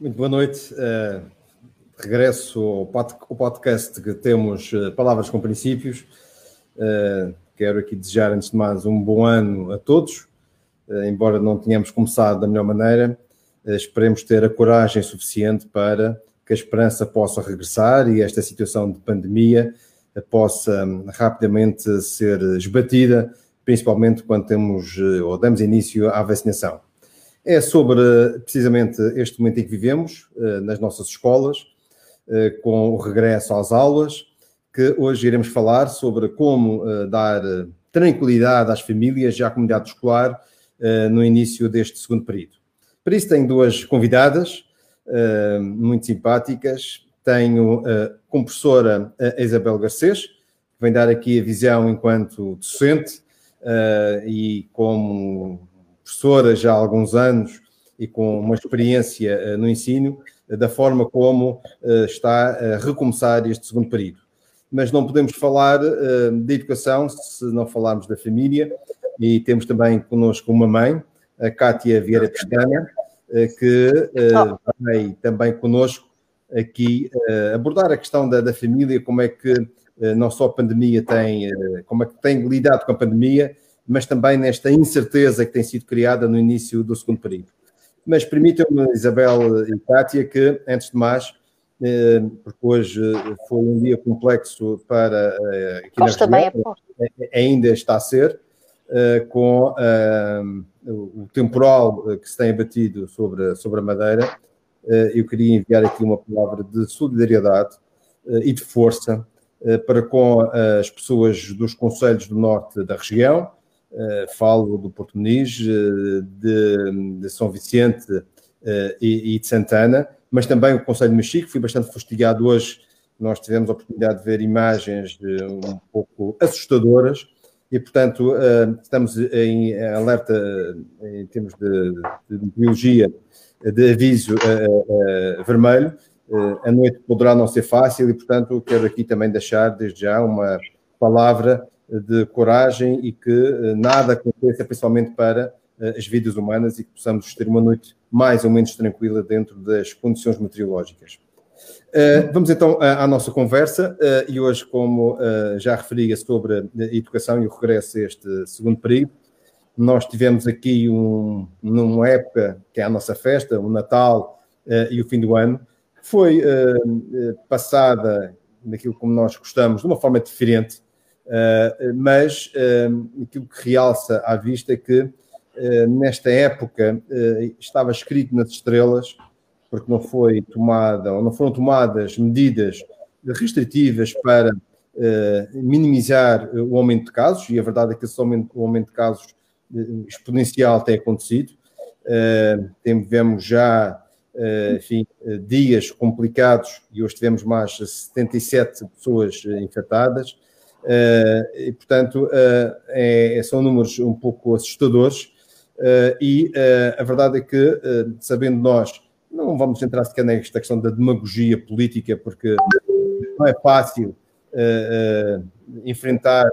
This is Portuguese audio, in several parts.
Muito boa noite. Uh, regresso ao, pod ao, podcast que temos uh, Palavras com Princípios. Uh, quero aqui desejar, antes de mais, um bom ano a todos. embora não tenhamos começado da melhor maneira, esperemos ter a coragem suficiente para que a esperança possa regressar e esta situação de pandemia possa um, rapidamente ser esbatida, principalmente quando temos ou damos início à vacinação é sobre precisamente este momento em que vivemos, eh, nas nossas escolas, eh, com o regresso às aulas, que hoje iremos falar sobre como eh, dar tranquilidade às famílias e à comunidade escolar no início deste segundo período. Para isso tenho duas convidadas muito simpáticas. Tenho como professora a Isabel Garcês, que vem dar aqui a visão enquanto docente e como professora já há alguns anos e com uma experiência eh, no ensino, eh, da forma como eh, está a recomeçar este segundo período. Mas não podemos falar de educação se não falarmos da família, e temos também connosco uma mãe, a Cátia Vieira Pestana, que vai também connosco aqui abordar a questão da, da família, como é que não só a pandemia tem, como é que tem lidado com a pandemia mas também nesta incerteza que tem sido criada no início do segundo período. Mas permitam-me, Isabel e Kátia, que, antes de mais, eh, porque hoje foi um dia complexo para eh, aqui Costa na região, é ainda está a ser, eh, com o temporal que se tem abatido sobre, sobre a Madeira, eu queria enviar aqui uma palavra de solidariedade e de força para com as pessoas dos conselhos do norte da região, falo do Porto Muniz, uh, de, de, São Vicente uh, e, e, de Santana, mas também o Conselho de Mexico. Fui bastante fustigado hoje. Nós tivemos a oportunidade de ver imagens um pouco assustadoras e, portanto, estamos em alerta em termos de, de biologia de aviso vermelho. a noite poderá não ser fácil e, portanto, quero aqui também deixar desde já uma palavra de coragem e que eh, nada aconteça, principalmente para eh, as vidas humanas e que possamos ter uma noite mais ou menos tranquila dentro das condições meteorológicas. Uh, vamos então à, nossa conversa e hoje, como já referia sobre a educação e o regresso a este segundo período, nós tivemos aqui um, numa época que é a nossa festa, o Natal e o fim do ano, foi passada naquilo como nós gostamos, de uma forma diferente, mas uh, aquilo que realça à vista é que uh, nesta época estava escrito nas estrelas, porque não foi tomada ou não foram tomadas medidas restritivas para minimizar o aumento de casos, e a verdade é que esse aumento, o aumento de casos exponencial tem acontecido. Tivemos já enfim, dias complicados e hoje tivemos mais 77 pessoas infectadas. Uh, e, portanto, uh, é, são números um pouco assustadores. Uh, e a verdade é que, sabendo nós, não vamos entrar sequer nesta questão da demagogia política, porque não é fácil enfrentar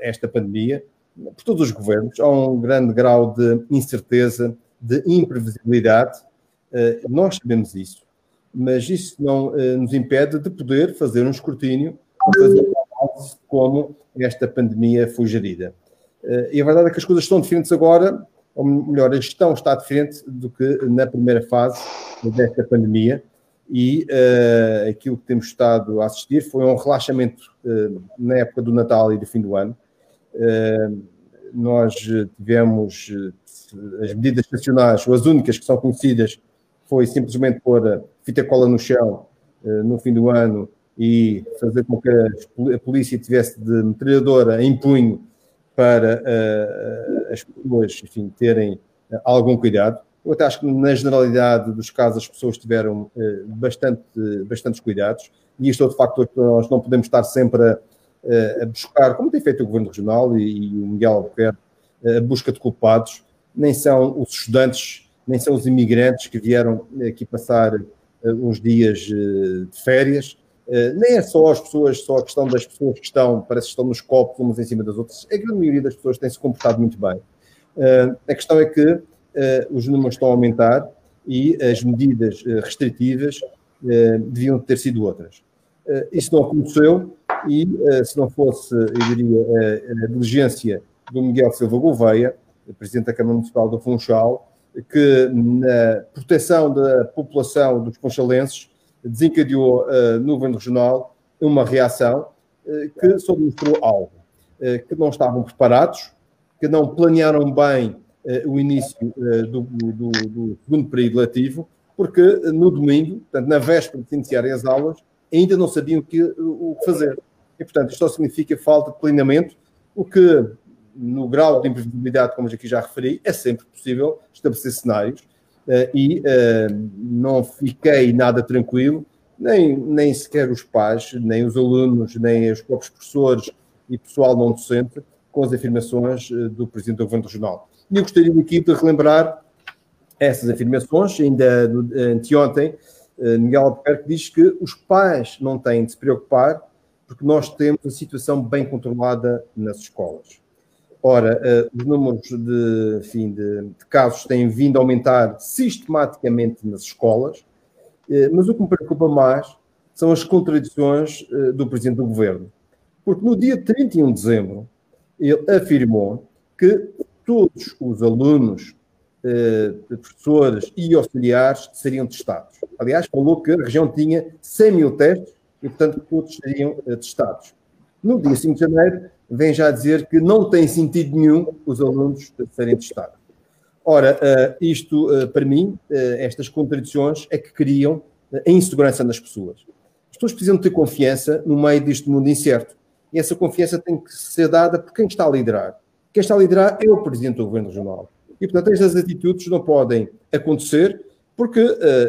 esta pandemia. Por todos os governos, há um grande grau de incerteza, de imprevisibilidade. nós sabemos isso, mas isso não nos impede de poder fazer um escrutínio, fazer como esta pandemia foi gerida. Eh, e a verdade é que as coisas estão diferentes agora, ou melhor, a gestão está diferente do que na primeira fase desta pandemia, e uh, aquilo que temos estado a assistir foi um relaxamento uh, na época do Natal e do fim do ano. Uh, nós tivemos as medidas nacionais, ou as únicas que são conhecidas, foi simplesmente pôr fita cola no chão no fim do ano e fazer com que a polícia tivesse de metralhadora em punho para uh, as pessoas, enfim, terem uh, algum cuidado. Eu até acho que na generalidade dos casos as pessoas tiveram uh, bastante, bastantes cuidados e isto é outro factor que nós não podemos estar sempre a, a buscar, como tem feito o Governo Regional e, e o Miguel Albuquerque, a busca de culpados. Nem são os estudantes, nem são os imigrantes que vieram aqui passar uns dias de férias, nem é só as pessoas, só a questão das pessoas que estão, parece que estão nos copos umas em cima das outras. A grande maioria das pessoas tem se comportado muito bem. Uh, a questão é que uh, os números estão a aumentar e as medidas restritivas deviam ter sido outras. Isso não aconteceu e, se não fosse, eu diria, a diligência do Miguel Silva Gouveia, Presidente da Câmara Municipal do Funchal, que na proteção da população dos funchalenses desencadeou no Governo Regional uma reação que só demonstrou algo, que não estavam preparados, que não planearam bem o início do, do, do segundo período letivo, porque no domingo, portanto, na véspera de iniciarem as aulas, ainda não sabiam o que, o que fazer. E, portanto, isto só significa falta de planeamento, o que, no grau de imprevisibilidade, como aqui já referi, é sempre possível estabelecer cenários. E não fiquei nada tranquilo nem, nem sequer os pais, nem os alunos, nem os próprios professores e pessoal não docente com as afirmações eh, do Presidente do Governo Regional. E eu gostaria aqui de relembrar essas afirmações, ainda anteontem, eh, Miguel Albuquerque diz que os pais não têm de se preocupar porque nós temos a situação bem controlada nas escolas. Ora, eh, os números de, enfim, de, de casos têm vindo a aumentar sistematicamente nas escolas, eh, mas o que me preocupa mais são as contradições eh, do Presidente do Governo. Porque no dia 31 de dezembro, ele afirmou que todos os alunos, professores e auxiliares seriam testados. Aliás, falou que a região tinha 100 mil testes e, portanto, todos seriam testados. No dia 5 de janeiro, vem já dizer que não tem sentido nenhum os alunos serem testados. Ora, uh, isto, uh, para mim, uh, estas contradições é que criam a insegurança nas pessoas. As pessoas precisam ter confiança no meio deste mundo incerto. E essa confiança tem que ser dada por quem está a liderar. Quem está a liderar é o Presidente do Governo Regional. E, portanto, estas atitudes não podem acontecer porque,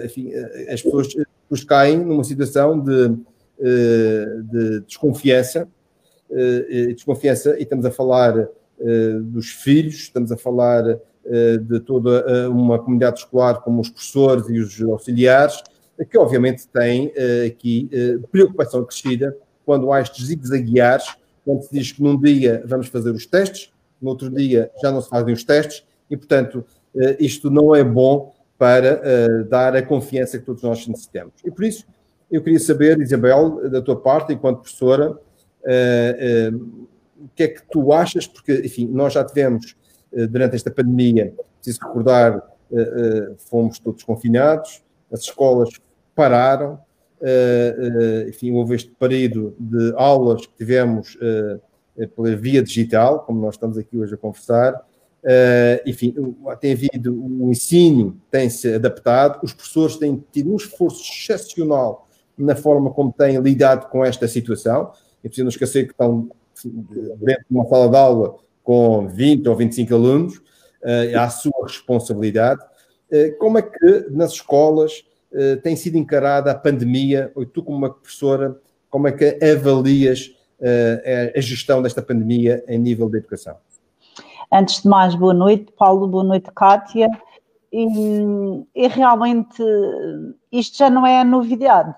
enfim, as pessoas caem numa situação de, de desconfiança, desconfiança, e estamos a falar dos filhos, estamos a falar eh, de toda eh, uma comunidade escolar, como os professores e os auxiliares, que obviamente têm eh, aqui preocupação crescida quando há estes zigue-zagueares, quando se diz que num dia vamos fazer os testes, no outro dia já não se fazem os testes, e portanto isto não é bom para dar a confiança que todos nós necessitamos. E por isso eu queria saber, Isabel, da tua parte, enquanto professora, o que é que tu achas, porque, enfim, nós já tivemos eh, durante esta pandemia, preciso recordar, fomos todos confinados, as escolas pararam, enfim, houve este período de aulas que tivemos pela via digital, como nós estamos aqui hoje a conversar, enfim, tem havido o ensino, tem-se adaptado, os professores têm tido um esforço excepcional na forma como têm lidado com esta situação, e preciso não esquecer que estão dentro de uma sala de aula com 20 ou 25 alunos, uh, à sua responsabilidade. Uh, como é que nas escolas uh, tem sido encarada a pandemia, ou tu como uma professora, como é que avalias a gestão desta pandemia em nível de educação? Antes de mais, boa noite, Paulo, boa noite, Kátia. E, e realmente isto já não é novidade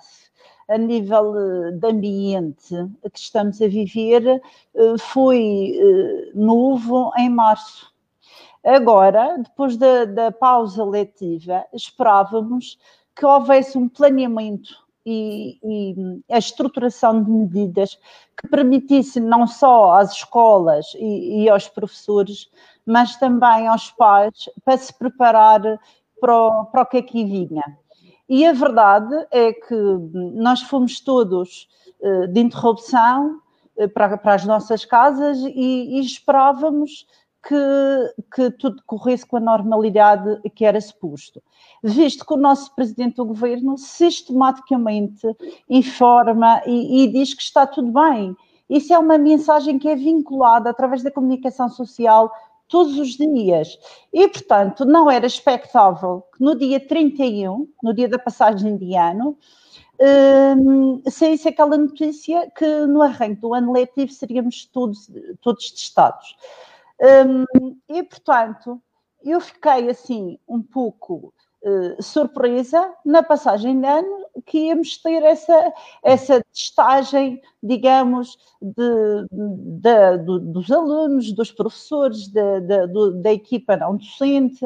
a nível eh, de ambiente que estamos a viver eh, foi eh, novo em março. Agora, depois da, da pausa letiva, esperávamos que houvesse um planeamento e, e, a estruturação de medidas que permitisse não só às escolas e, e, aos professores, mas também aos pais para se preparar para o, para o que aqui vinha. E a verdade é que nós fomos todos uh, de interrupção para, para, as nossas casas e, e esperávamos que, que, tudo corresse com a normalidade que era suposto. Visto que o nosso presidente do governo sistematicamente informa e, e diz que está tudo bem. Isso é uma mensagem que é vinculada através da comunicação social todos os dias. E, portanto, não era expectável que no dia 31, no dia da passagem de ano, um, saísse aquela notícia que no arranque do ano letivo seríamos todos, todos testados. Um, e, portanto, eu fiquei assim um pouco surpresa na passagem de ano que íamos ter essa, essa testagem, digamos, de, de, de dos alunos, dos professores, da equipa não docente.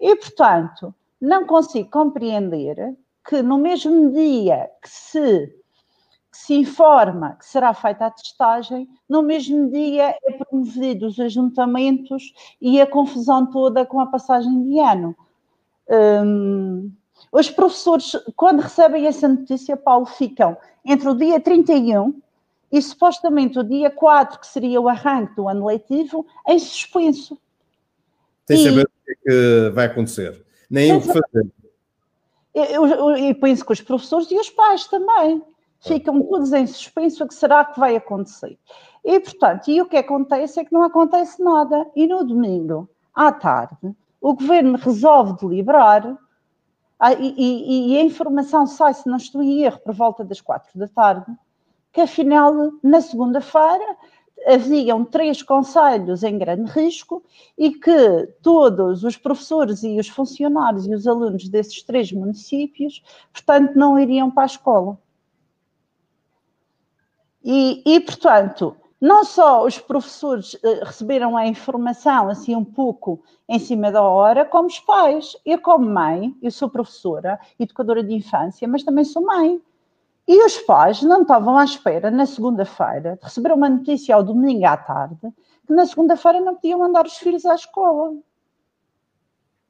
E, portanto, não consigo compreender que no mesmo dia que se, que se informa que será feita a testagem, no mesmo dia é promovido os ajuntamentos e a confusão toda com a passagem de ano. Hum, os professores, quando recebem essa notícia, Paulo, ficam entre o dia 31 e supostamente o dia 4, que seria o arranque do ano letivo, em suspenso. Sem e, saber o que, é que vai acontecer, nem o que fazer. Eu, eu, eu, penso que os professores e os pais também ficam todos em suspenso o que será que vai acontecer. E, portanto, e o que acontece é que não acontece nada. E no domingo, à tarde, o governo resolve deliberar ah, e, e, e, a informação sai, se não estou em erro, por volta das quatro da tarde, que afinal, na segunda-feira, haviam três conselhos em grande risco e que todos os professores e os funcionários e os alunos desses três municípios, portanto, não iriam para a escola. E, e portanto, não só os professores uh, receberam a informação assim um pouco em cima da hora, como os pais. Eu, como mãe, eu sou professora, educadora de infância, mas também sou mãe. E os pais não estavam à espera na segunda-feira de receber uma notícia ao domingo à tarde que na segunda-feira não podiam mandar os filhos à escola.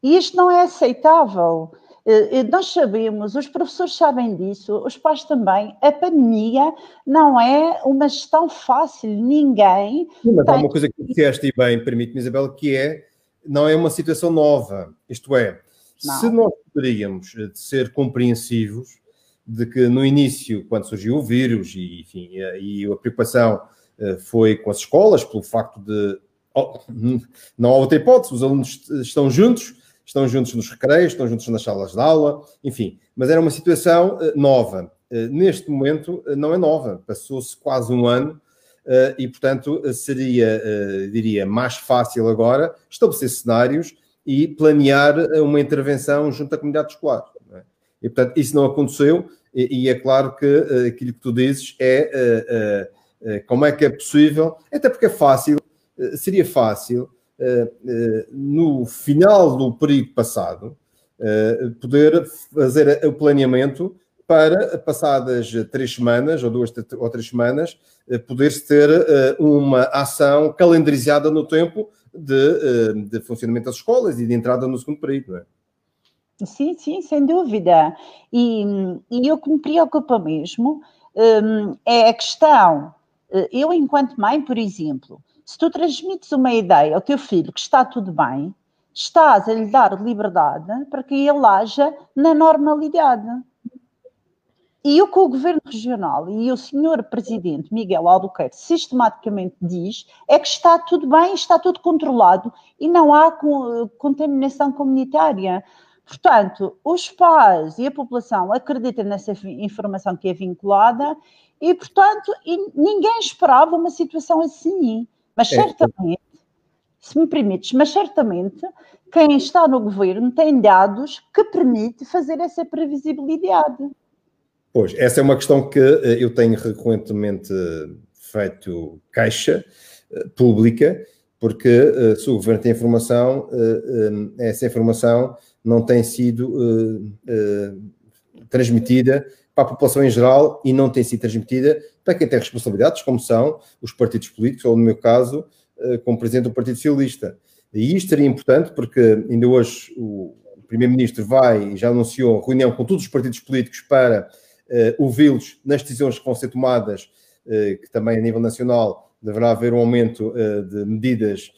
E isto não é aceitável. Eh, eh, nós sabemos, os professores sabem disso, os pais também. A pandemia não é uma gestão fácil, ninguém. Sim, mas tem... há uma coisa que disseste e bem, permite-me, Isabel, que é não é uma situação nova. Isto é, não. se nós poderíamos eh, ser compreensivos de que no início, quando surgiu o vírus e, enfim, e a preocupação foi com as escolas, pelo facto de oh, não há outra hipótese, os alunos estão juntos, estão juntos nos recreios, estão juntos nas salas de aula, enfim. Mas era uma situação uh, nova. Uh, neste momento uh, não é nova, passou-se quase um ano e, portanto, seria, diria, mais fácil agora estabelecer cenários e planear uma intervenção junto à comunidade escolar. É? E, portanto, isso não aconteceu e, é claro que aquilo que tu dizes é como é que é possível, até porque é fácil, seria fácil eh, eh, no final do período passado, eh, poder fazer o planeamento para, passadas três semanas, ou duas ou três semanas, poder-se ter uma ação calendarizada no tempo de, de, funcionamento das escolas e de entrada no segundo período. É? Sim, sim, sem dúvida. E, e o que me preocupa mesmo é a questão, eu enquanto mãe, por exemplo, se tu transmites uma ideia ao teu filho que está tudo bem, estás a lhe dar liberdade para que ele haja na normalidade. E o que o Governo Regional e o Senhor Presidente Miguel Albuquerque sistematicamente diz é que está tudo bem, está tudo controlado e não há contaminação comunitária. Portanto, os pais e a população acreditam nessa informação que é vinculada e, portanto, ninguém esperava uma situação assim. Mas é, certamente, se me permites, mas certamente quem está no governo tem dados que permite fazer essa previsibilidade. Pois, essa é uma questão que eh, eu tenho recorrentemente feito caixa eh, pública, porque eh, se o governo tem informação, essa informação não tem sido transmitida para a população em geral e não tem sido transmitida para quem tem responsabilidades, como são os partidos políticos, ou no meu caso, eh, como presidente do Partido Socialista. E isto seria importante porque ainda hoje o Primeiro-Ministro vai e já anunciou reunião com todos os partidos políticos para uh, ouvi-los nas decisões que vão ser tomadas, uh, que também a nível nacional deverá haver um aumento uh, de medidas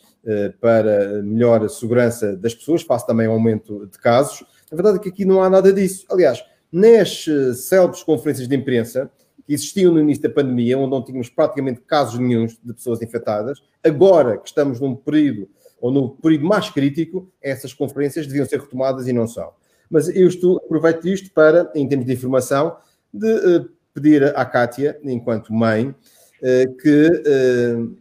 para melhor segurança das pessoas, face também ao aumento de casos. A verdade é que aqui não há nada disso. Aliás, nas célebres conferências de imprensa, que existiam no início da pandemia, onde não tínhamos praticamente casos nenhums de pessoas infectadas. Agora que estamos num período, ou no período mais crítico, essas conferências deviam ser retomadas e não são. Mas eu estou, aproveito isto para, em termos de informação, de uh, pedir à Kátia, enquanto mãe, uh, que uh,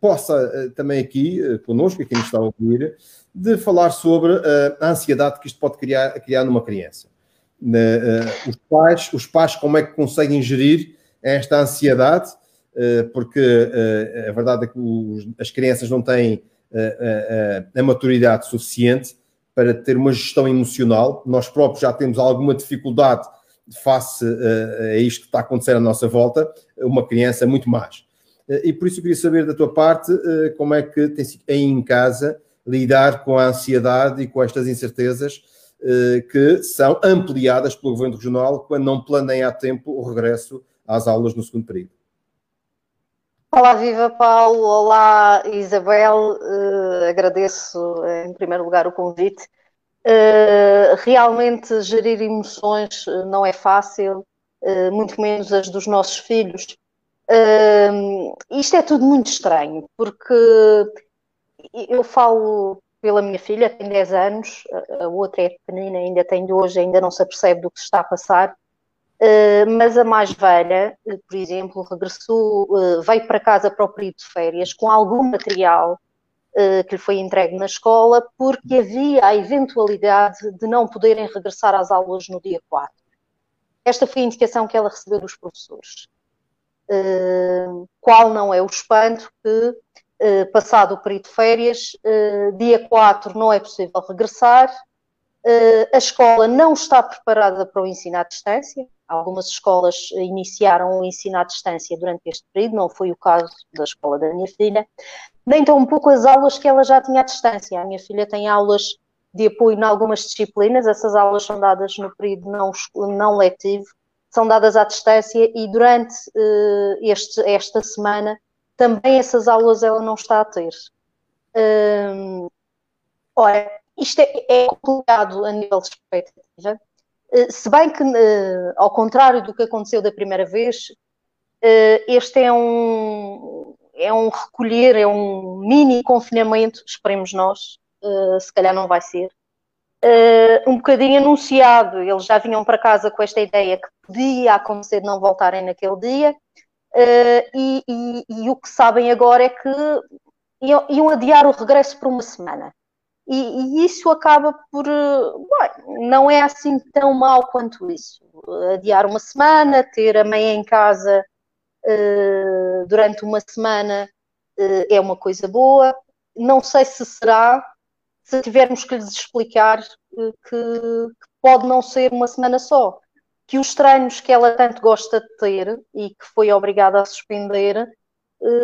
possa também aqui, uh, connosco, aqui nos está a ouvir, de falar sobre a ansiedade que isto pode criar, criar numa criança. Uh, os, pais, os pais como é que conseguem gerir esta ansiedade, uh, porque uh, a verdade é que os, as crianças não têm a maturidade suficiente para ter uma gestão emocional. Nós próprios já temos alguma dificuldade face a isto que está a acontecer à nossa volta, uma criança muito mais. E por isso eu queria saber da tua parte como é que tem sido aí em casa lidar com a ansiedade e com estas incertezas que são ampliadas pelo Governo Regional quando não planeia a tempo o regresso às aulas no segundo período. Olá, viva Paulo, olá Isabel, uh, agradeço em primeiro lugar o convite. Uh, realmente gerir emoções eh, não é fácil, uh, muito menos as dos nossos filhos. isto é tudo muito estranho, porque eu falo pela minha filha, tem 10 anos, a outra é pequenina, ainda tem de hoje, ainda não se apercebe do que está a passar. Uh, mas a mais velha, uh, por exemplo, regressou, uh, veio para casa para o período de férias com algum material que lhe foi entregue na escola, porque havia a eventualidade de não poderem regressar às aulas no dia 4. Esta foi a indicação que ela recebeu dos professores. qual não é o espanto que, passado o período de férias, dia 4 não é possível regressar, a escola não está preparada para o ensino à distância, Algumas escolas iniciaram o ensino à distância durante este período, não foi o caso da escola da minha filha, nem tão pouco as aulas que ela já tinha à distância. A minha filha tem aulas de apoio em algumas disciplinas, essas aulas são dadas no período não, não letivo, são dadas à distância e durante uh, este, esta semana também essas aulas ela não está a ter. Um, ora, isto é, é complicado a nível de expectativa, eh, se bem que, eh, ao contrário do que aconteceu da primeira vez, eh, este é um, é um recolher, é um mini confinamento, esperemos nós, se calhar não vai ser, um bocadinho anunciado. Eles já vinham para casa com esta ideia que podia acontecer de não voltarem naquele dia, e, e, e o que sabem agora é que iam, iam adiar o regresso por uma semana. E, e, isso acaba por. Bem, não é assim tão mal quanto isso. Adiar uma semana, ter a mãe em casa uh, durante uma semana uh, é uma coisa boa. Não sei se será, se tivermos que lhes explicar uh, que, que, pode não ser uma semana só. Que os treinos que ela tanto gosta de ter e que foi obrigada a suspender,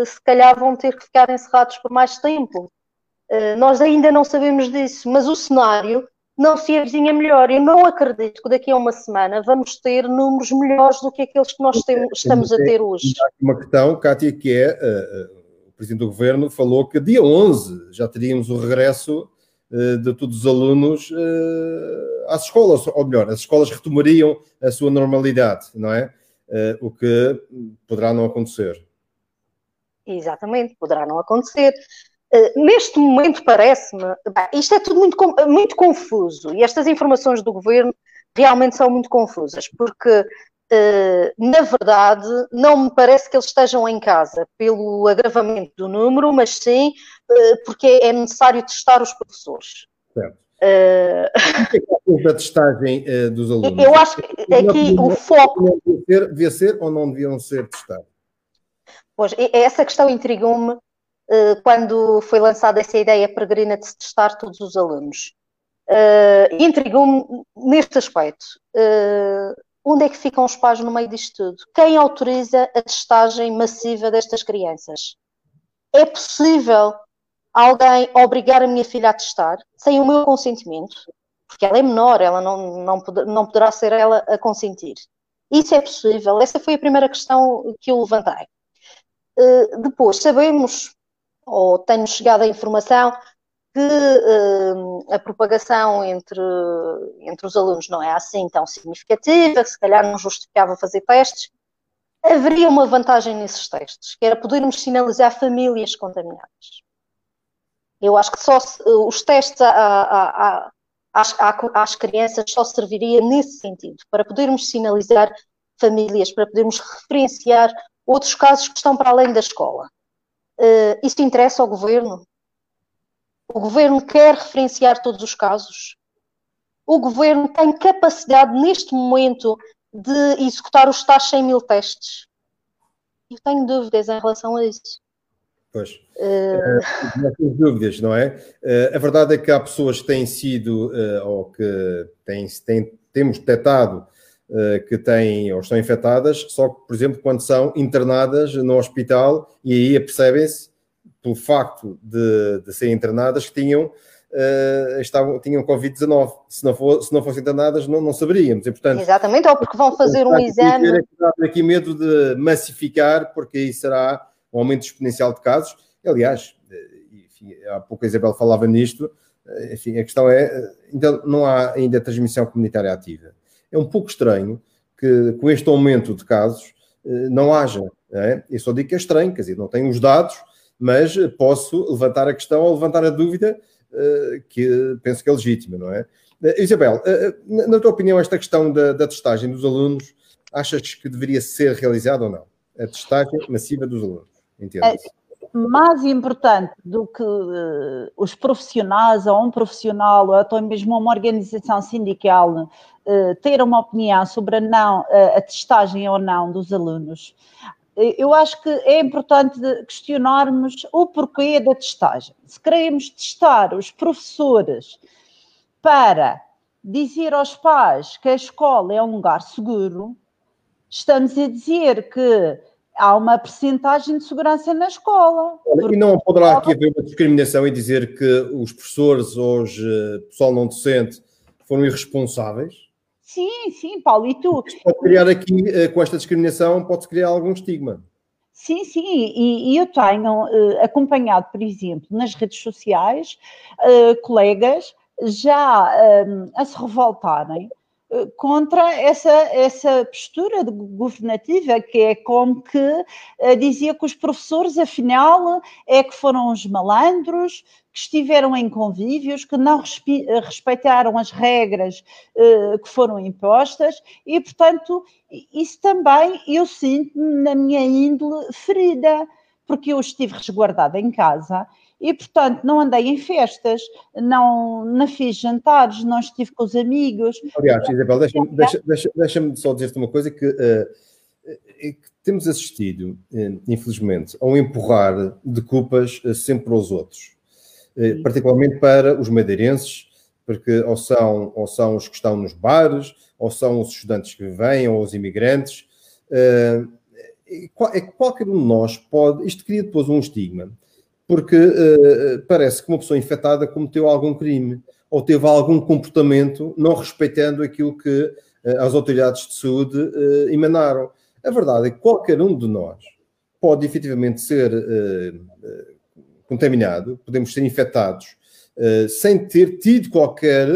se calhar vão ter que ficar encerrados por mais tempo eh, nós ainda não sabemos disso, mas o cenário não se avizinha melhor. Eu não acredito que daqui a uma semana vamos ter números melhores do que aqueles que nós estamos a ter hoje. Uma questão, Kátia, que é, uh, o Presidente do Governo falou que dia 11 já teríamos o regresso de todos os alunos uh, às escolas, ou melhor, as escolas retomariam a sua normalidade, não é? o que poderá não acontecer. Exatamente, poderá não acontecer. Neste momento parece-me, isto é tudo muito, muito confuso e estas informações do governo realmente são muito confusas, porque na verdade não me parece que eles estejam em casa pelo agravamento do número, mas sim uh, porque é necessário testar os professores. Certo. Uh... É a testagem dos alunos? Eu acho que aqui o foco. Devia ser, ou não deviam ser testados? Pois, essa questão intrigou-me eh, quando foi lançada essa ideia peregrina de se testar todos os alunos. Uh, intrigou-me neste aspecto. Uh, onde é que ficam os pais no meio disto tudo? Quem autoriza a testagem massiva destas crianças? É possível alguém obrigar a minha filha a testar sem o meu consentimento? Porque ela é menor, ela não, não, não poderá ser ela a consentir. Isso é possível? Essa foi a primeira questão que eu levantei. Uh, depois, sabemos ou tenho chegado a informação que uh, a propagação entre, entre os alunos não é assim tão significativa, se calhar não justificava fazer testes, haveria uma vantagem nesses testes, que era podermos sinalizar famílias contaminadas. Eu acho que só os testes a, a, a, às, às crianças só serviria nesse sentido, para podermos sinalizar famílias, para podermos referenciar outros casos que estão para além da escola. Uh, isto interessa ao governo? O governo quer referenciar todos os casos? O governo tem capacidade, neste momento, de executar os tais 100 mil testes? Eu tenho dúvidas em relação a isso. Pois. Uh... Não tenho dúvidas, não é? Uh, a verdade é que há pessoas que têm sido, uh, ou que têm, têm, temos detectado que têm ou estão infectadas, só que, por exemplo, quando são internadas no hospital, e aí percebem-se, pelo facto de, de serem internadas, que tinham uh, estavam, tinham Covid-19. Se não, for, se não fossem internadas, não, não saberíamos. E, portanto, Exatamente, ou porque vão fazer um exame. Aqui, aqui medo de massificar, porque aí será um aumento exponencial de casos. Aliás, eh, enfim, há pouco a Isabel falava nisto, eh, enfim, a questão é, ainda não há ainda transmissão comunitária ativa. É um pouco estranho que com este aumento de casos não haja. Não é? Eu só digo que é estranho, quer dizer, não tenho os dados, mas posso levantar a questão ou levantar a dúvida eh, que penso que é legítima, não é? Eh, Isabel, eh, na tua opinião, esta questão da, da testagem dos alunos, achas que deveria ser realizada ou não? A testagem massiva dos alunos, entende-se? mais importante do que uh, os profissionais ou um profissional ou até mesmo uma organização sindical uh, ter uma opinião sobre a, não, uh, a testagem ou não dos alunos, eu acho que é importante questionarmos o porquê da testagem. Se queremos testar os professores para dizer aos pais que a escola é um lugar seguro, estamos a dizer que há uma percentagem de segurança na escola. E não poderá aqui haver uma discriminação e dizer que os professores ou os eh, pessoal não docente foram irresponsáveis? Sim, sim, Paulo, e tu? Pode criar aqui, eh, com esta discriminação, pode-se criar algum estigma. Sim, sim, e, e eu tenho uh, acompanhado, por exemplo, nas redes sociais, uh, colegas já uh, a se revoltarem contra essa, essa postura governativa, que é como que uh, dizia que os professores, afinal, é que foram os malandros, que estiveram em convívios, que não respeitaram as regras uh, que foram impostas e, portanto, isso também eu sinto na minha índole ferida, porque eu estive resguardada em casa e, portanto, não andei em festas, não, não fiz jantares, não estive com os amigos. Aliás, Isabel, deixa-me deixa, deixa, deixa só dizer-te uma coisa que, uh, que temos assistido, uh, infelizmente, a um empurrar de culpas uh, sempre aos outros, particularmente para os madeirenses, porque ou são, ou são os que estão nos bares, ou são os estudantes que vêm, ou os imigrantes. É qualquer um de nós pode, isto cria depois um estigma, porque uh, parece que uma pessoa infectada cometeu algum crime ou teve algum comportamento não respeitando aquilo que uh, as autoridades de saúde uh, emanaram. A verdade é que qualquer um de nós pode efetivamente ser contaminado, podemos ser infectados sem ter tido qualquer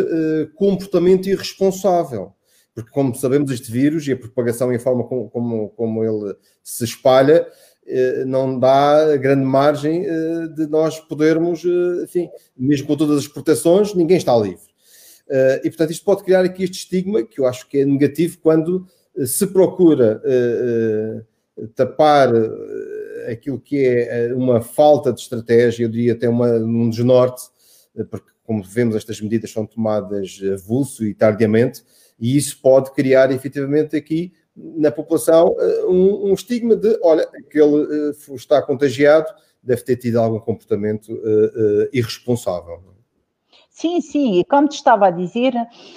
comportamento irresponsável. Porque, como sabemos, este vírus e a propagação e a forma como, como, como ele se espalha não dá grande margem eh, de nós podermos, eh, enfim, mesmo com todas as proteções, ninguém está livre. E, portanto, isto pode criar aqui este estigma, que eu acho que é negativo quando se procura tapar aquilo que é uma falta de estratégia, eu diria até uma, um desnorte, porque, como vemos, estas medidas são tomadas avulso e tardiamente, e isso pode criar efetivamente aqui na população eh, um, um, estigma de, olha, aquele uh, está contagiado, deve ter tido algum comportamento uh, irresponsável. Sim, sim, e como te estava a dizer,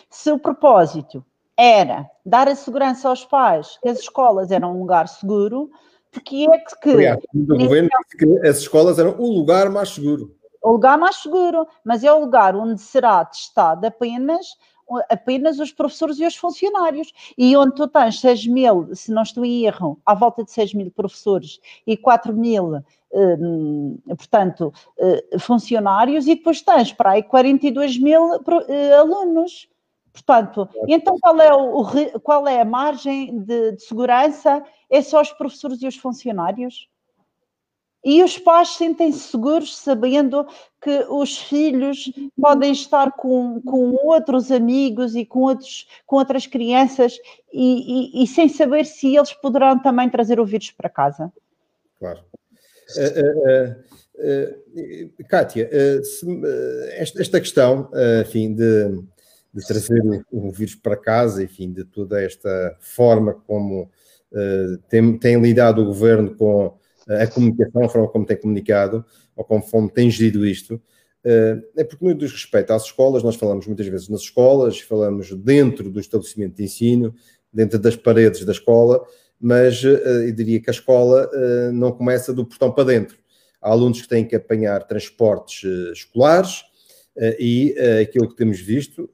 se o propósito era dar a segurança aos pais, que as escolas eram um lugar seguro, porque é que... Aliás, o governo disse que as escolas eram o lugar mais seguro. O lugar mais seguro, mas é o lugar onde será testado apenas apenas os professores e os funcionários. E onde tu tens 6 mil, se não estou em erro, à volta de 6 mil professores e 4 mil, hum, portanto, uh, funcionários, e depois tens para aí 42 mil uh, alunos. Portanto, então qual é, o, qual é a margem de, de segurança? É só os professores e os funcionários? E os pais sentem-se seguros sabendo que os filhos podem estar com, com outros amigos e com, outros, com outras crianças e, e, e sem saber se eles poderão também trazer o vírus para casa. Claro. Uh, uh, uh, Kátia, se, esta, esta, questão, enfim, de, de trazer o, o, vírus para casa, enfim, de toda esta forma como tem, tem lidado o governo com a comunicação, a forma como tem comunicado, ou como tem gerido isto, é porque no diz respeito às escolas, nós falamos muitas vezes nas escolas, falamos dentro do estabelecimento de ensino, dentro das paredes da escola, mas eu diria que a escola não começa do portão para dentro. Há alunos que têm que apanhar transportes escolares e aquilo que temos visto,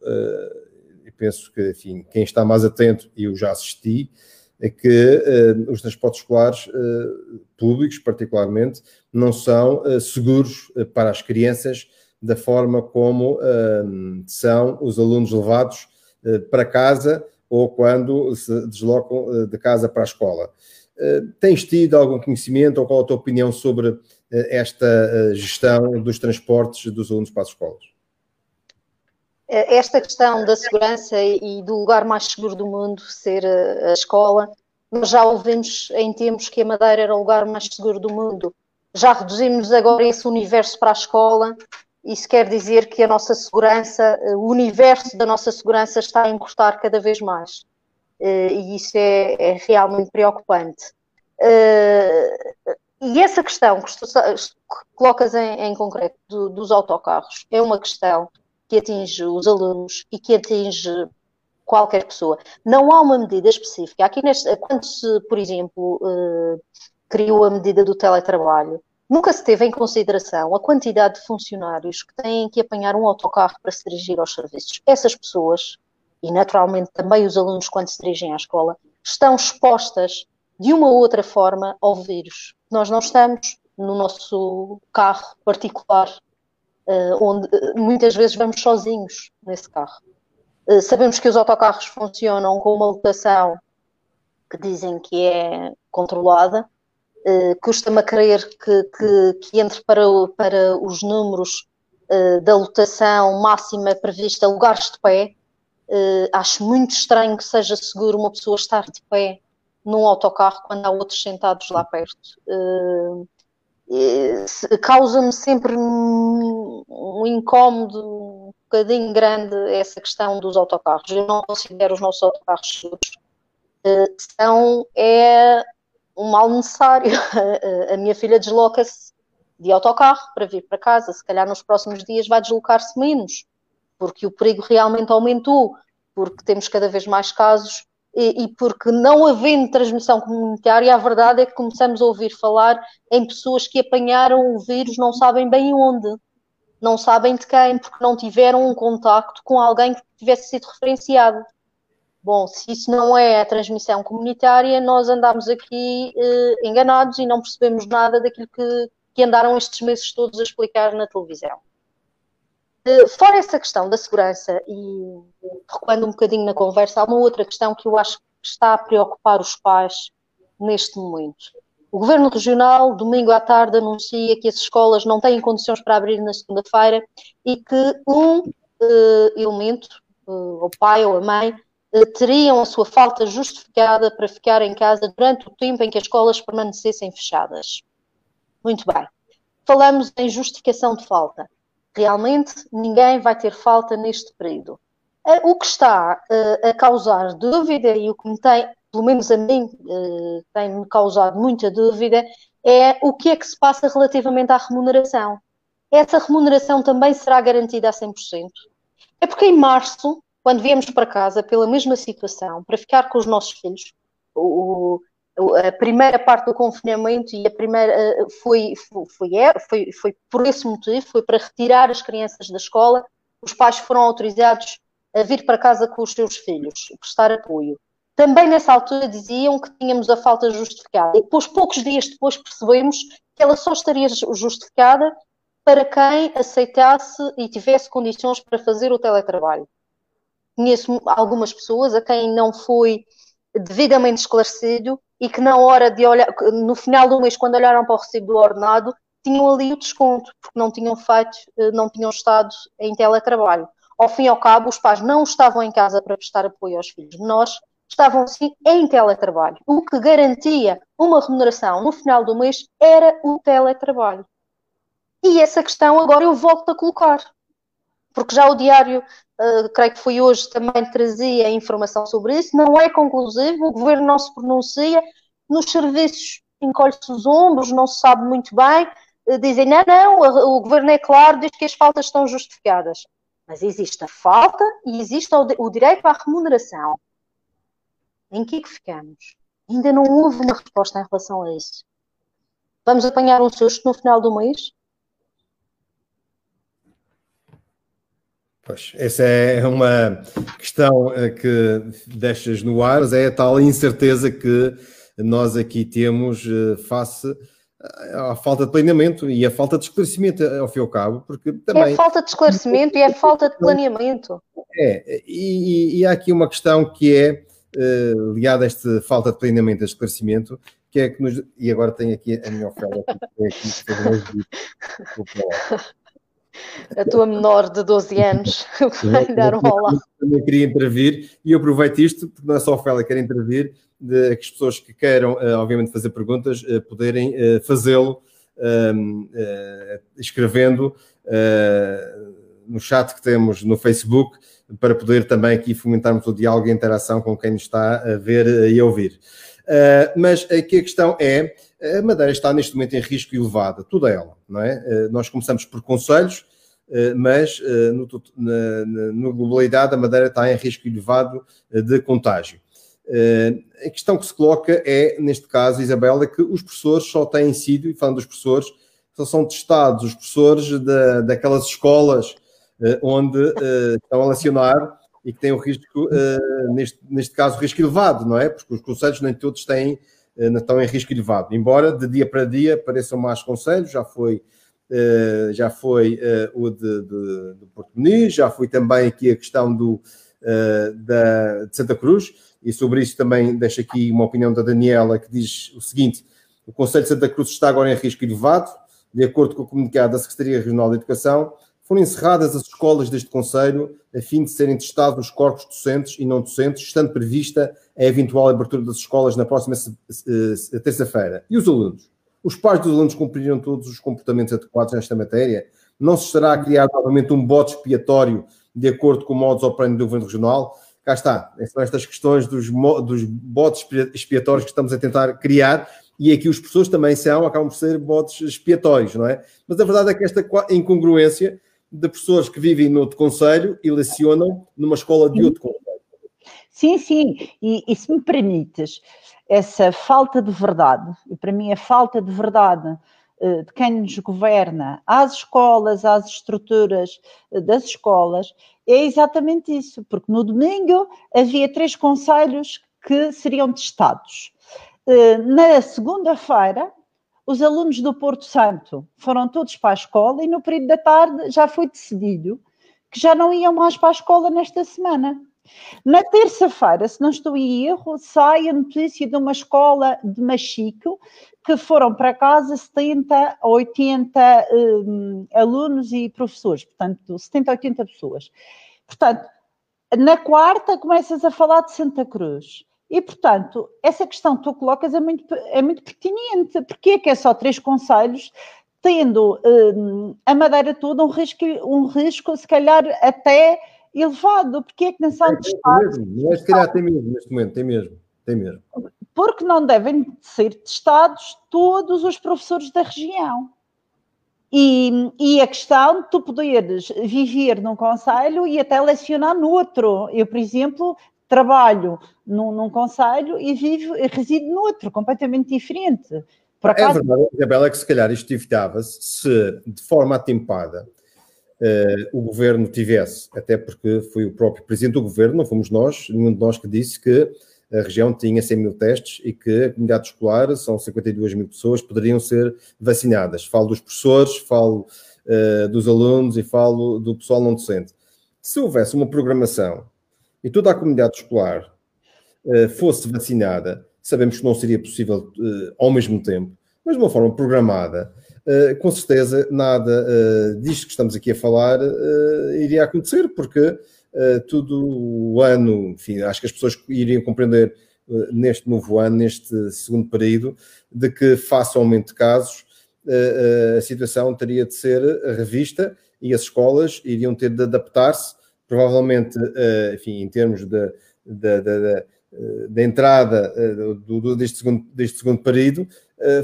e penso que, enfim, quem está mais atento, eu já assisti, é que uh, os transportes escolares uh, públicos, particularmente, não são uh, seguros para as crianças da forma como são os alunos levados para casa ou quando se deslocam de casa para a escola. tens tido algum conhecimento ou qual a tua opinião sobre esta gestão dos transportes dos alunos para as escolas? Esta questão da segurança e do lugar mais seguro do mundo ser a, escola, nós já ouvimos em tempos que a Madeira era o lugar mais seguro do mundo. Já reduzimos agora esse universo para a escola. Isso quer dizer que a nossa segurança, o universo da nossa segurança está a encurtar cada vez mais. Eh, e isso é, é realmente preocupante. Eh, e essa questão que colocas em, em concreto do, dos autocarros é uma questão que atinge os alunos e que atinge qualquer pessoa. Não há uma medida específica. Aqui, neste, quando se, por exemplo, uh, criou a medida do teletrabalho, nunca se teve em consideração a quantidade de funcionários que têm que apanhar um autocarro para se dirigir aos serviços. Essas pessoas, e naturalmente também os alunos, quando se dirigem à escola, estão expostas de uma ou outra forma ao vírus. Nós não estamos no nosso carro particular onde eh, muitas vezes vamos sozinhos nesse carro. Uh, sabemos que os autocarros funcionam com uma lotação que dizem que é controlada. Uh, Custa-me a crer que, que, que, entre para, o, para os números da lotação máxima prevista lugares de pé. acho muito estranho que seja seguro uma pessoa estar de pé num autocarro quando há outros sentados lá perto. Uh, causa-me sempre um, incómodo um bocadinho grande essa questão dos autocarros. Eu não considero os nossos autocarros seguros. Uh, são, é um mal necessário. a minha filha desloca-se de autocarro para vir para casa. Se calhar nos próximos dias vai deslocar-se menos, porque o perigo realmente aumentou, porque temos cada vez mais casos e, e, porque não havendo transmissão comunitária, a verdade é que começamos a ouvir falar em pessoas que apanharam o vírus, não sabem bem onde, não sabem de quem, porque não tiveram um contacto com alguém que tivesse sido referenciado. Bom, se isso não é a transmissão comunitária, nós andamos aqui eh, enganados e não percebemos nada daquilo que, que andaram estes meses todos a explicar na televisão. Eh, fora essa questão da segurança, e recuando um bocadinho na conversa, há uma outra questão que eu acho que está a preocupar os pais neste momento. O Governo Regional, domingo à tarde, anuncia que as escolas não têm condições para abrir na segunda-feira e que um uh, elemento, uh, o pai ou a mãe, uh, teriam a sua falta justificada para ficar em casa durante o tempo em que as escolas permanecessem fechadas. Muito bem. Falamos em justificação de falta realmente ninguém vai ter falta neste período. O que está a causar dúvida e o que me tem, pelo menos a mim, uh, tem-me causado muita dúvida é o que é que se passa relativamente à remuneração. Essa remuneração também será garantida a 100%. É porque em março, quando viemos para casa pela mesma situação, para ficar com os nossos filhos, o, a primeira parte do confinamento e a primeira eh, foi, foi, é, foi, foi por esse motivo, foi para retirar as crianças da escola, os pais foram autorizados a vir para casa com os seus filhos, prestar apoio. Também nessa altura diziam que tínhamos a falta justificada. E depois, poucos dias depois, percebemos que ela só estaria justificada para quem aceitasse e tivesse condições para fazer o teletrabalho. Conheço algumas pessoas a quem não foi devidamente esclarecido e que na hora de olhar, no final do mês, quando olharam para o recibo do ordenado, tinham ali o desconto, porque não tinham feito, eh, não tinham estado em teletrabalho. Ao fim e ao cabo, os pais não estavam em casa para prestar apoio aos filhos menores, estavam sim em teletrabalho. O que garantia uma remuneração no final do mês era o teletrabalho. E essa questão agora eu volto a colocar porque já o diário, uh, creio que foi hoje, também trazia informação sobre isso, não é conclusivo, o governo não se pronuncia nos serviços encolhe-se os ombros, não se sabe muito bem, eh, dizem, não, não, o governo é claro, diz que as faltas estão justificadas. Mas existe a falta e existe o direito à remuneração. Em que é que ficamos? Ainda não houve uma resposta em relação a isso. Vamos apanhar um susto no final do mês? Pois, essa é uma questão eh, que deixas no ar, é a tal incerteza que nós aqui temos eh, face à falta de planeamento e à falta de esclarecimento, ao fim e ao cabo, porque também... É falta de esclarecimento e é falta de planeamento. É, e, e há aqui uma questão que é uh, ligada a esta falta de planeamento e esclarecimento, que é que nos... E agora tenho aqui a minha oferta, que é aqui, a tua menor de 12 anos vai dar um olá. Também queria intervir e eu aproveito isto, porque não é só a Ofélia que quer intervir, de que as pessoas que queiram, uh, obviamente, fazer perguntas, uh, poderem uh, fazê-lo ehm, escrevendo no chat que temos no Facebook, para poder também aqui fomentarmos o diálogo e a interação com quem nos está a ver e a ouvir. mas aqui a questão é, a Madeira está neste momento em risco elevado, toda ela, não é? nós começamos por conselhos, mas no, na, na, globalidade a Madeira está em risco elevado de contágio. Uh, a questão que se coloca é, neste caso, Isabela, que os professores só têm sido, e falando dos professores, só são testados os professores da, daquelas escolas onde uh, estão a lecionar e que têm o risco, neste, neste caso, risco elevado, não é? Porque os conselhos nem todos têm, estão em risco elevado. Embora de dia para dia apareçam mais conselhos, já foi, já foi o de, de, de Porto Muniz, já foi também aqui a questão do, da, de Santa Cruz, e sobre isso também deixo aqui uma opinião da Daniela, que diz o seguinte: o Conselho de Santa Cruz está agora em risco elevado, de acordo com o comunicado da Secretaria Regional de Educação, foram encerradas as escolas deste Conselho a fim de serem testados os corpos docentes e não docentes, estando prevista a eventual abertura das escolas na próxima terça-feira. E os alunos? Os pais dos alunos cumpriram todos os comportamentos adequados nesta matéria? Não se estará a criar novamente um bote expiatório de acordo com o modus operandi do Governo Regional? cá está, são estas questões dos, dos botes expiatórios que estamos a tentar criar, e aqui os professores também são, acabam por ser botes expiatórios, não é? Mas a verdade é que esta incongruência de professores que vivem no outro conselho e lecionam numa escola de outro conselho. Sim, sim, e, e se me permites, essa falta de verdade, e para mim a falta de verdade eh, de quem nos governa às escolas, às estruturas eh, das escolas, é exatamente isso, porque no domingo havia três conselhos que seriam testados. Eh, na segunda-feira, os alunos do Porto Santo foram todos para a escola e no período da tarde já foi decidido que já não iam mais para a escola nesta semana. Na terça-feira, se não estou em erro, sai a notícia de uma escola de Machico que foram para casa 70 a 80 um, alunos e professores, portanto, 70 a 80 pessoas. Portanto, na quarta começas a falar de Santa Cruz. E, portanto, essa questão que tu colocas é muito, é muito pertinente. Porque é que é só três conselhos, tendo um, a Madeira toda um risco, um risco, se calhar, até elevado? Porque é que não são é, testados? Não é se calhar tem mesmo, neste momento, tem mesmo, tem mesmo porque não devem ser testados todos os professores da região. E, e, a questão de tu poderes viver num conselho e até lecionar no outro. Eu, por exemplo, trabalho num, num conselho e vivo e resido no outro, completamente diferente. Por é acaso... É verdade, Isabela, que se calhar isto evitava-se se, de forma atempada, uh, o governo tivesse, até porque foi o próprio presidente do governo, não fomos nós, nenhum de nós que disse que a região tinha 100 mil testes e que a comunidade escolar, são 52 mil pessoas, poderiam ser vacinadas. Falo dos professores, falo uh, dos alunos e falo do pessoal não docente. Se houvesse uma programação e toda a comunidade escolar uh, fosse vacinada, sabemos que não seria possível uh, ao mesmo tempo, mas de uma forma programada, com certeza nada disto que estamos aqui a falar iria acontecer, porque tudo o ano, enfim, acho que as pessoas iriam compreender neste novo ano, neste segundo período, de que, face ao aumento de casos, a situação teria de ser revista e as escolas iriam ter de adaptar-se, provavelmente, enfim, em termos de, da entrada do, do, deste, segundo, deste segundo período,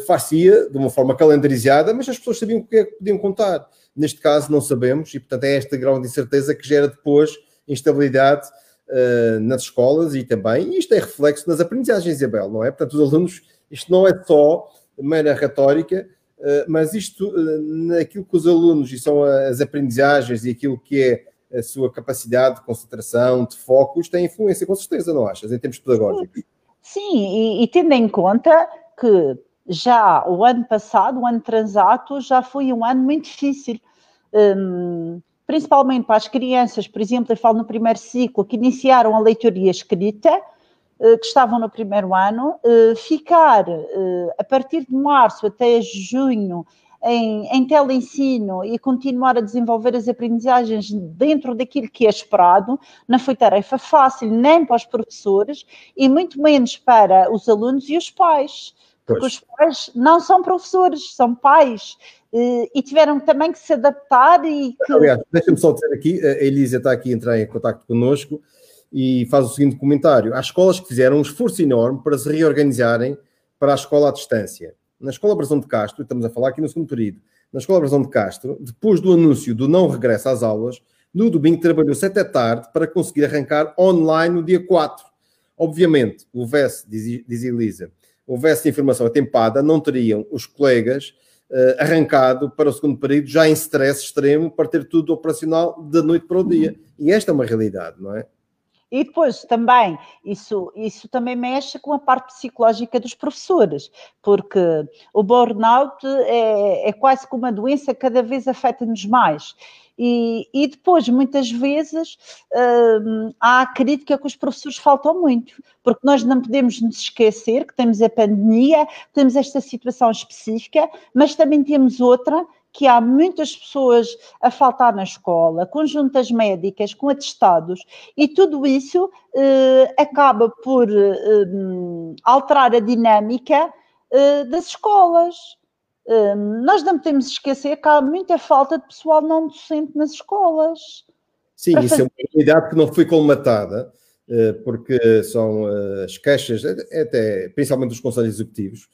far-se-ia de uma forma calendarizada, mas as pessoas sabiam o que é que podiam contar. Neste caso, não sabemos, e portanto é este grau de incerteza que gera depois instabilidade uh, nas escolas e também, isto é reflexo nas aprendizagens, Isabel, não é? Portanto, os alunos, isto não é só mera retórica, uh, mas isto, uh, naquilo que os alunos, e são as aprendizagens e aquilo que é a sua capacidade de concentração, de foco, isto tem influência, com certeza, não achas, em termos pedagógicos? Sim, e, e tendo em conta que já o ano passado, o ano transato, já foi um ano muito difícil. Um, principalmente para as crianças, por exemplo, eu falo no primeiro ciclo, que iniciaram a leitura e a escrita, eh, que estavam no primeiro ano, eh, ficar eh, a partir de março até junho em, em teleensino e continuar a desenvolver as aprendizagens dentro daquilo que é esperado, não foi tarefa fácil nem para os professores e muito menos para os alunos e os pais. Porque pois. os pais não são professores, são pais e tiveram também que se adaptar e que... Aliás, deixa-me só dizer aqui, a Elisa está aqui a entrar em contato connosco e faz o seguinte comentário. Há escolas que fizeram um esforço enorme para se reorganizarem para a escola à distância. Na Escola Brasão de Castro, estamos a falar aqui no segundo período, na Escola Brasão de Castro, depois do anúncio do não regresso às aulas, no domingo trabalhou sete da tarde para conseguir arrancar online no dia 4. Obviamente, houvesse, diz, diz Elisa, houvesse informação atempada, não teriam os colegas uh, arrancado para o segundo período já em stress extremo para ter tudo operacional da noite para o dia. E esta é uma realidade, não é? E depois também, isso, isso também mexe com a parte psicológica dos professores, porque o burnout é, é quase como uma doença que cada vez afeta-nos mais. E, e, depois, muitas vezes, hum, há a crítica que os professores faltam muito, porque nós não podemos nos esquecer que temos a pandemia, temos esta situação específica, mas também temos outra que há muitas pessoas a faltar na escola, com juntas médicas, com atestados, e tudo isso eh, acaba por eh, alterar a dinâmica eh, das escolas. Eh, nós não podemos esquecer que há muita falta de pessoal não docente nas escolas. Sim, isso fazer... é uma realidade que não foi colmatada, eh, porque são eh, as queixas, até principalmente dos conselhos executivos,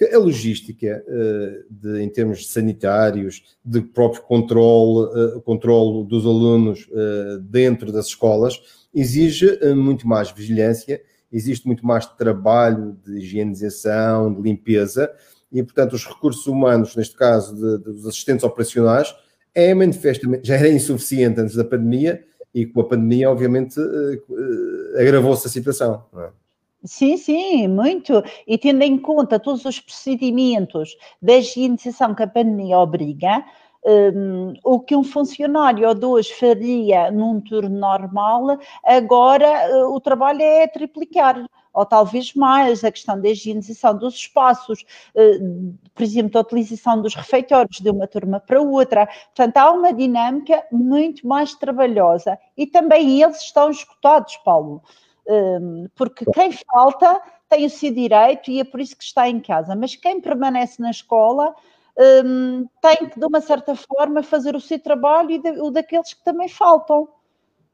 que a logística, eh, de, em termos sanitários, de próprio controle, eh, controle dos alunos eh, dentro das escolas, exige muito mais vigilância, existe muito mais trabalho de higienização, de limpeza, e, portanto, os recursos humanos, neste caso de, dos assistentes operacionais, é manifestamente, já era insuficiente antes da pandemia, e com a pandemia, obviamente, agravou-se a situação. Não é? Sim, sim, muito. E tendo em conta todos os procedimentos da higienização que a pandemia obriga, um, o que um funcionário ou dois faria num turno normal, agora uh, o trabalho é triplicar, ou talvez mais, a questão da higienização dos espaços, uh, por exemplo, da utilização dos refeitórios de uma turma para outra. Portanto, há uma dinâmica muito mais trabalhosa e também eles estão escutados, Paulo porque quem falta tem o seu direito e é por isso que está em casa, mas quem permanece na escola tem que, de uma certa forma, fazer o seu trabalho e o daqueles que também faltam.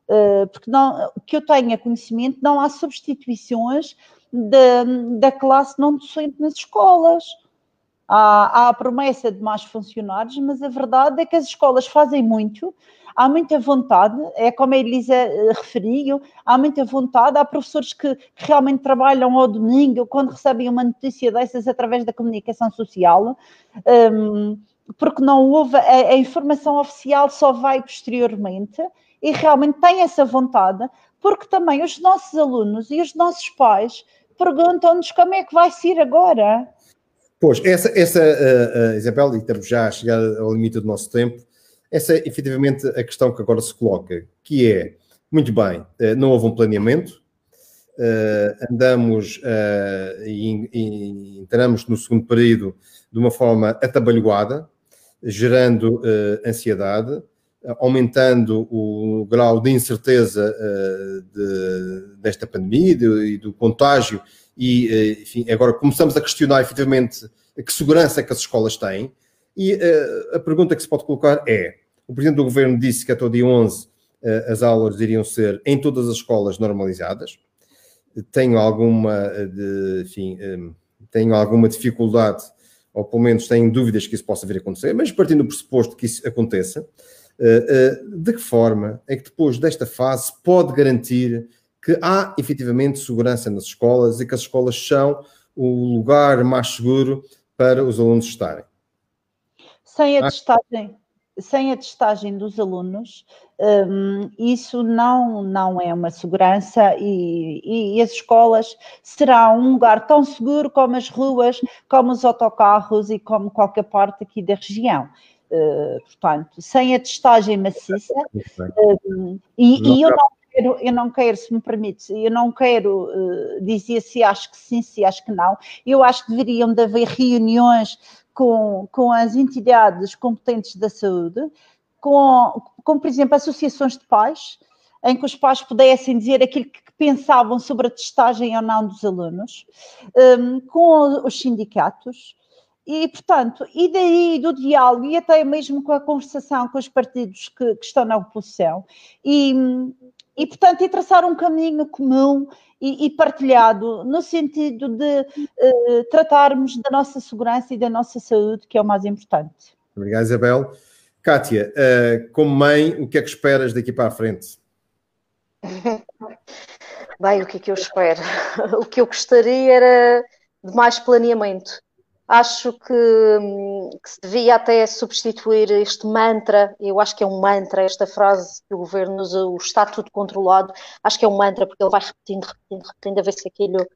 Uh, porque não, que eu tenha conhecimento, não há substituições da, da classe não docente nas escolas. Há, há, a promessa de mais funcionários, mas a verdade é que as escolas fazem muito há muita vontade, é como a Elisa eh, referiu, há muita vontade, há professores que realmente trabalham ao domingo, quando recebem uma notícia dessas através da comunicação social, um, porque não houve, a, informação oficial só vai posteriormente, e realmente têm essa vontade, porque também os nossos alunos e os nossos pais perguntam-nos como é que vai ser agora. Pois, essa, essa uh, uh, Isabel, e estamos já a chegar ao limite do nosso tempo, essa é efetivamente a questão que agora se coloca, que é, muito bem, eh, não houve um planeamento, andamos eh, e entramos no segundo período de uma forma atabalhoada, gerando ansiedade, aumentando o grau de incerteza de, desta pandemia e do contágio, e enfim, agora começamos a questionar efetivamente que segurança é que as escolas têm, e uh, a pergunta que se pode colocar é: o Presidente do Governo disse que até o dia 11 uh, as aulas iriam ser em todas as escolas normalizadas. tenho alguma, de, enfim, tenho alguma dificuldade, ou pelo menos tenho dúvidas que isso possa vir a acontecer, mas partindo do pressuposto que isso aconteça, de que forma é que depois desta fase pode garantir que há efetivamente segurança nas escolas e que as escolas são o lugar mais seguro para os alunos estarem? Sem a testagem, sem a testagem dos alunos, um, isso não, não é uma segurança e, e, as escolas serão um lugar tão seguro como as ruas, como os autocarros e como qualquer parte aqui da região. Uh, portanto, sem a testagem maciça, um, e, e eu não quero, eu não quero, se me permite, eu não quero uh, dizer se acho que sim, se acho que não. Eu acho que deveriam de haver reuniões com, com as entidades competentes da saúde, com, com, por exemplo, associações de pais, em que os pais pudessem dizer aquilo que pensavam sobre a testagem ou não dos alunos, um, com os sindicatos, e, portanto, e daí do diálogo e até mesmo com a conversação com os partidos que, que estão na oposição, e, e, portanto, e traçar um caminho comum e, e partilhado no sentido de uh, tratarmos da nossa segurança e da nossa saúde, que é o mais importante. Obrigado, Isabel. Kátia, uh, como mãe, o que é que esperas daqui para a frente? Bem, o que é que eu espero? O que eu gostaria era de mais planeamento Acho que, hum, que, se devia até substituir este mantra, eu acho que é um mantra, esta frase que o governo usa, o está tudo controlado, acho que é um mantra, porque ele vai repetindo, repetindo, repetindo, a ver se aquilo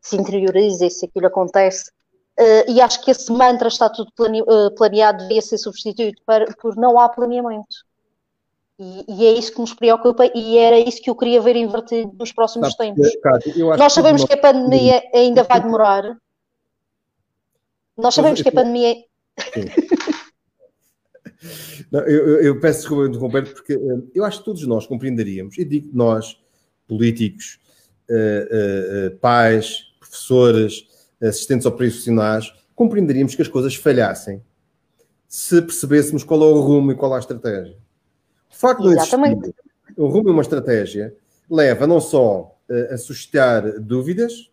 se interioriza e se aquilo acontece. Uh, e acho que esse mantra está tudo uh, planeado, devia ser substituído para, por não há planeamento. E, e, é isso que nos preocupa e era isso que eu queria ver invertido nos próximos Sabe, tempos. Nós sabemos que a pandemia ainda vai demorar, nós sabemos que a pandemia. Não, eu, eu, peço desculpa de interromper, porque uh, eu acho que todos nós compreenderíamos, e digo nós, políticos, uh, uh, pais, professores, assistentes operacionais, compreenderíamos que as coisas falhassem se percebêssemos qual é o rumo e qual é a estratégia. O facto de existir o rumo e uma estratégia leva não só a suscitar dúvidas,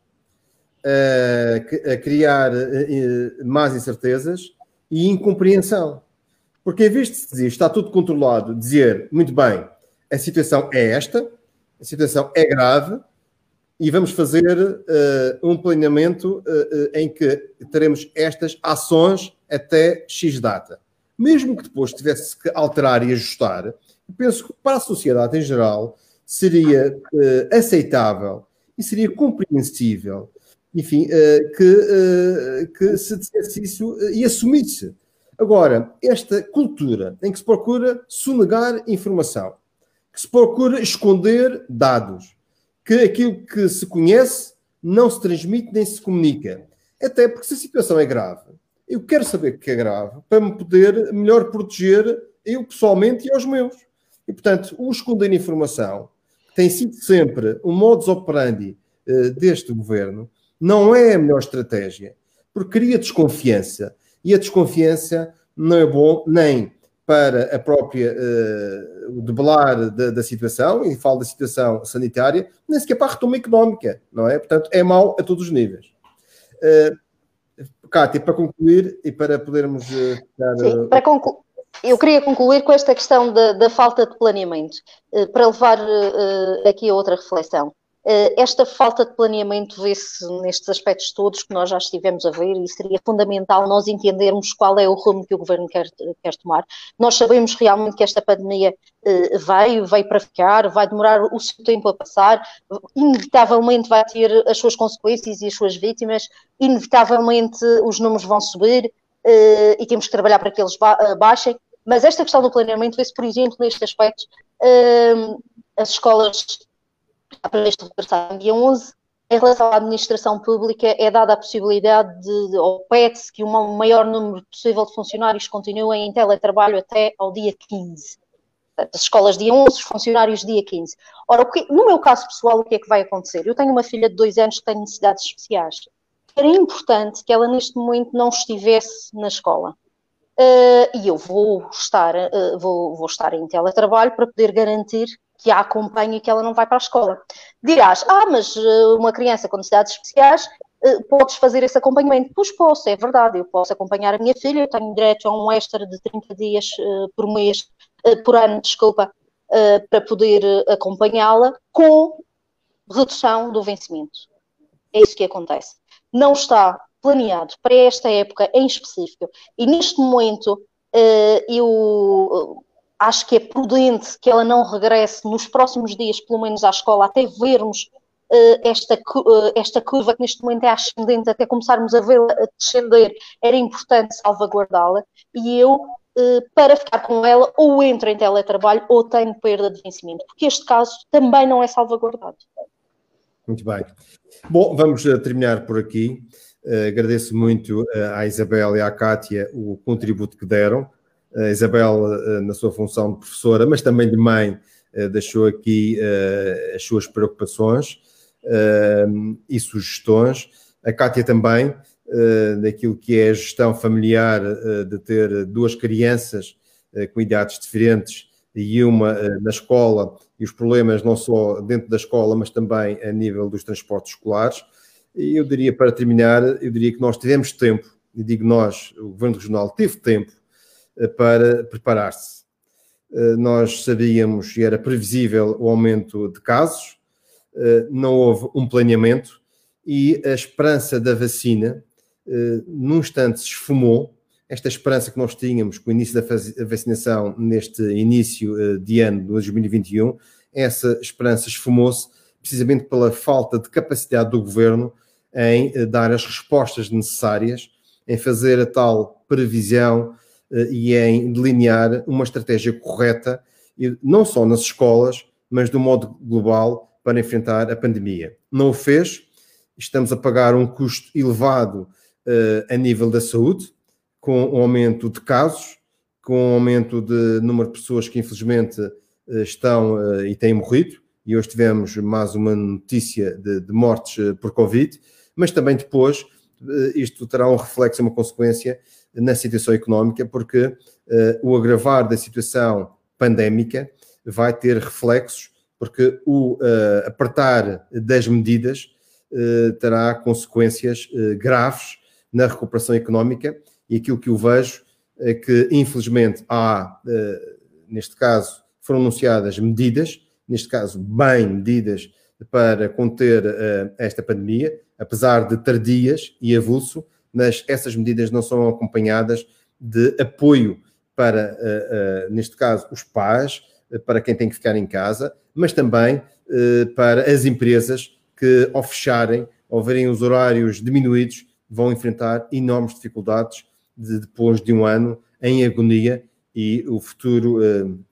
a, criar uh, más incertezas e incompreensão. Porque em vez de se dizer está tudo controlado, dizer muito bem, a situação é esta, a situação é grave e vamos fazer uh, um planeamento uh, em que teremos estas ações até X data. Mesmo que depois tivesse que alterar e ajustar, penso que para a sociedade em geral seria aceitável e seria compreensível enfim, uh, que, uh, que se dissesse isso uh, e assumisse. Agora, esta cultura em que se procura sonegar informação, que se procura esconder dados, que aquilo que se conhece não se transmite nem se comunica. Até porque se a situação é grave, eu quero saber que é grave para me poder melhor proteger eu pessoalmente e aos meus. E, portanto, o esconder informação tem sido sempre um modus operandi deste governo não é a melhor estratégia, porque cria desconfiança. E a desconfiança não é bom nem para a própria uh, debelar da, da, situação, e falo da situação sanitária, nem sequer para a retoma económica, não é? Portanto, é mau a todos os níveis. Uh, Cátia, para concluir e para podermos. Uh, ficar, Sim, para concluir. Eu queria concluir com esta questão da, da falta de planeamento, para levar aqui a outra reflexão. Eh, esta falta de planeamento vê-se nestes aspectos todos que nós já estivemos a ver e seria fundamental nós entendermos qual é o rumo que o governo quer, quer tomar. Nós sabemos realmente que esta pandemia eh, veio, veio para ficar, vai demorar o seu tempo a passar, inevitavelmente vai ter as suas consequências e as suas vítimas, inevitavelmente os números vão subir eh, e temos que trabalhar para que eles baixem. Mas esta questão do planeamento vê-se, por exemplo, neste aspecto, as escolas previsto regressar no dia 11. Em relação à administração pública, é dada a possibilidade de, ou pede-se que um maior número possível de funcionários continuem em teletrabalho até ao dia 15. As escolas dia 11, os funcionários dia 15. Ora, que, no meu caso pessoal, o que é que vai acontecer? Eu tenho uma filha de dois anos que tem necessidades especiais. Era importante que ela neste momento não estivesse na escola. Uh, e eu vou estar, uh, vou, vou estar em teletrabalho para poder garantir que a acompanha e que ela não vai para a escola. Dirás, ah, mas uh, uma criança com necessidades especiais, uh, podes fazer esse acompanhamento? Pois posso, é verdade, eu posso acompanhar a minha filha, eu tenho direito a um extra de 30 dias uh, por mês, por ano, desculpa, para poder acompanhá-la com redução do vencimento. É isso que acontece. Não está planeado para esta época em específico. E neste momento, eu acho que é prudente que ela não regresse nos próximos dias, pelo menos à escola, até vermos uh, esta, uh, esta curva que neste momento é ascendente, até começarmos a vê-la descender, era importante salvaguardá-la. E eu, uh, para ficar com ela, ou entro em teletrabalho ou tenho perda de vencimento, porque este caso também não é salvaguardado. Muito bem. Bom, vamos terminar por aqui. agradeço muito à Isabel e à Kátia o contributo que deram a Isabel, eh, na sua função de professora, mas também de mãe, eh, deixou aqui eh, as suas preocupações e sugestões. A Cátia também, daquilo que é a gestão familiar, de ter duas crianças com idades diferentes e uma na escola, e os problemas não só dentro da escola, mas também a nível dos transportes escolares. E eu diria, para terminar, eu diria que nós tivemos tempo, e digo nós, o Governo Regional teve tempo para preparar-se. Eh, nós sabíamos e era previsível o aumento de casos, eh, não houve um planeamento e a esperança da vacina, eh, num instante, se esfumou. Esta esperança que nós tínhamos com o início da vacinação neste início de ano de 2021, essa esperança esfumou-se precisamente pela falta de capacidade do governo em dar as respostas necessárias, em fazer a tal previsão, eh, e em delinear uma estratégia correta, não só nas escolas, mas do modo global para enfrentar a pandemia. Não o fez, estamos a pagar um custo elevado uh, a nível da saúde, com um aumento de casos, com um aumento de número de pessoas que infelizmente uh, estão e têm morrido, e hoje tivemos mais uma notícia de, de mortes por Covid, mas também depois isto terá um reflexo, uma consequência na situação económica, porque uh, o agravar da situação pandémica vai ter reflexos, porque o uh, apertar das medidas terá consequências graves na recuperação económica. E aquilo que eu vejo é que, infelizmente, há, neste caso, foram anunciadas medidas, neste caso, bem medidas para conter esta pandemia, apesar de tardias e avulso, mas essas medidas não são acompanhadas de apoio para, uh, uh, neste caso, os pais, uh, para quem tem que ficar em casa, mas também para as empresas que, ao fecharem, ao verem os horários diminuídos, vão enfrentar enormes dificuldades de, depois de um ano em agonia e o futuro,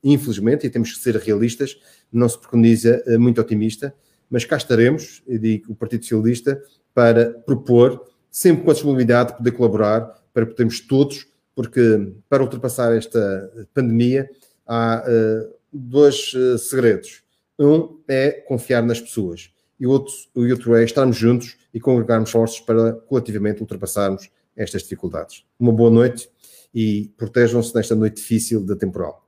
infelizmente, e temos que ser realistas, não se preconiza muito otimista, mas cá estaremos, eu digo, o Partido Socialista, para propor sempre com a disponibilidade de poder colaborar para podermos todos, porque para ultrapassar esta pandemia há uh, dois uh, segredos. Um é confiar nas pessoas e o outro, o outro é estarmos juntos e congregarmos forças para coletivamente ultrapassarmos estas dificuldades. Uma boa noite e protejam-se nesta noite difícil da temporal.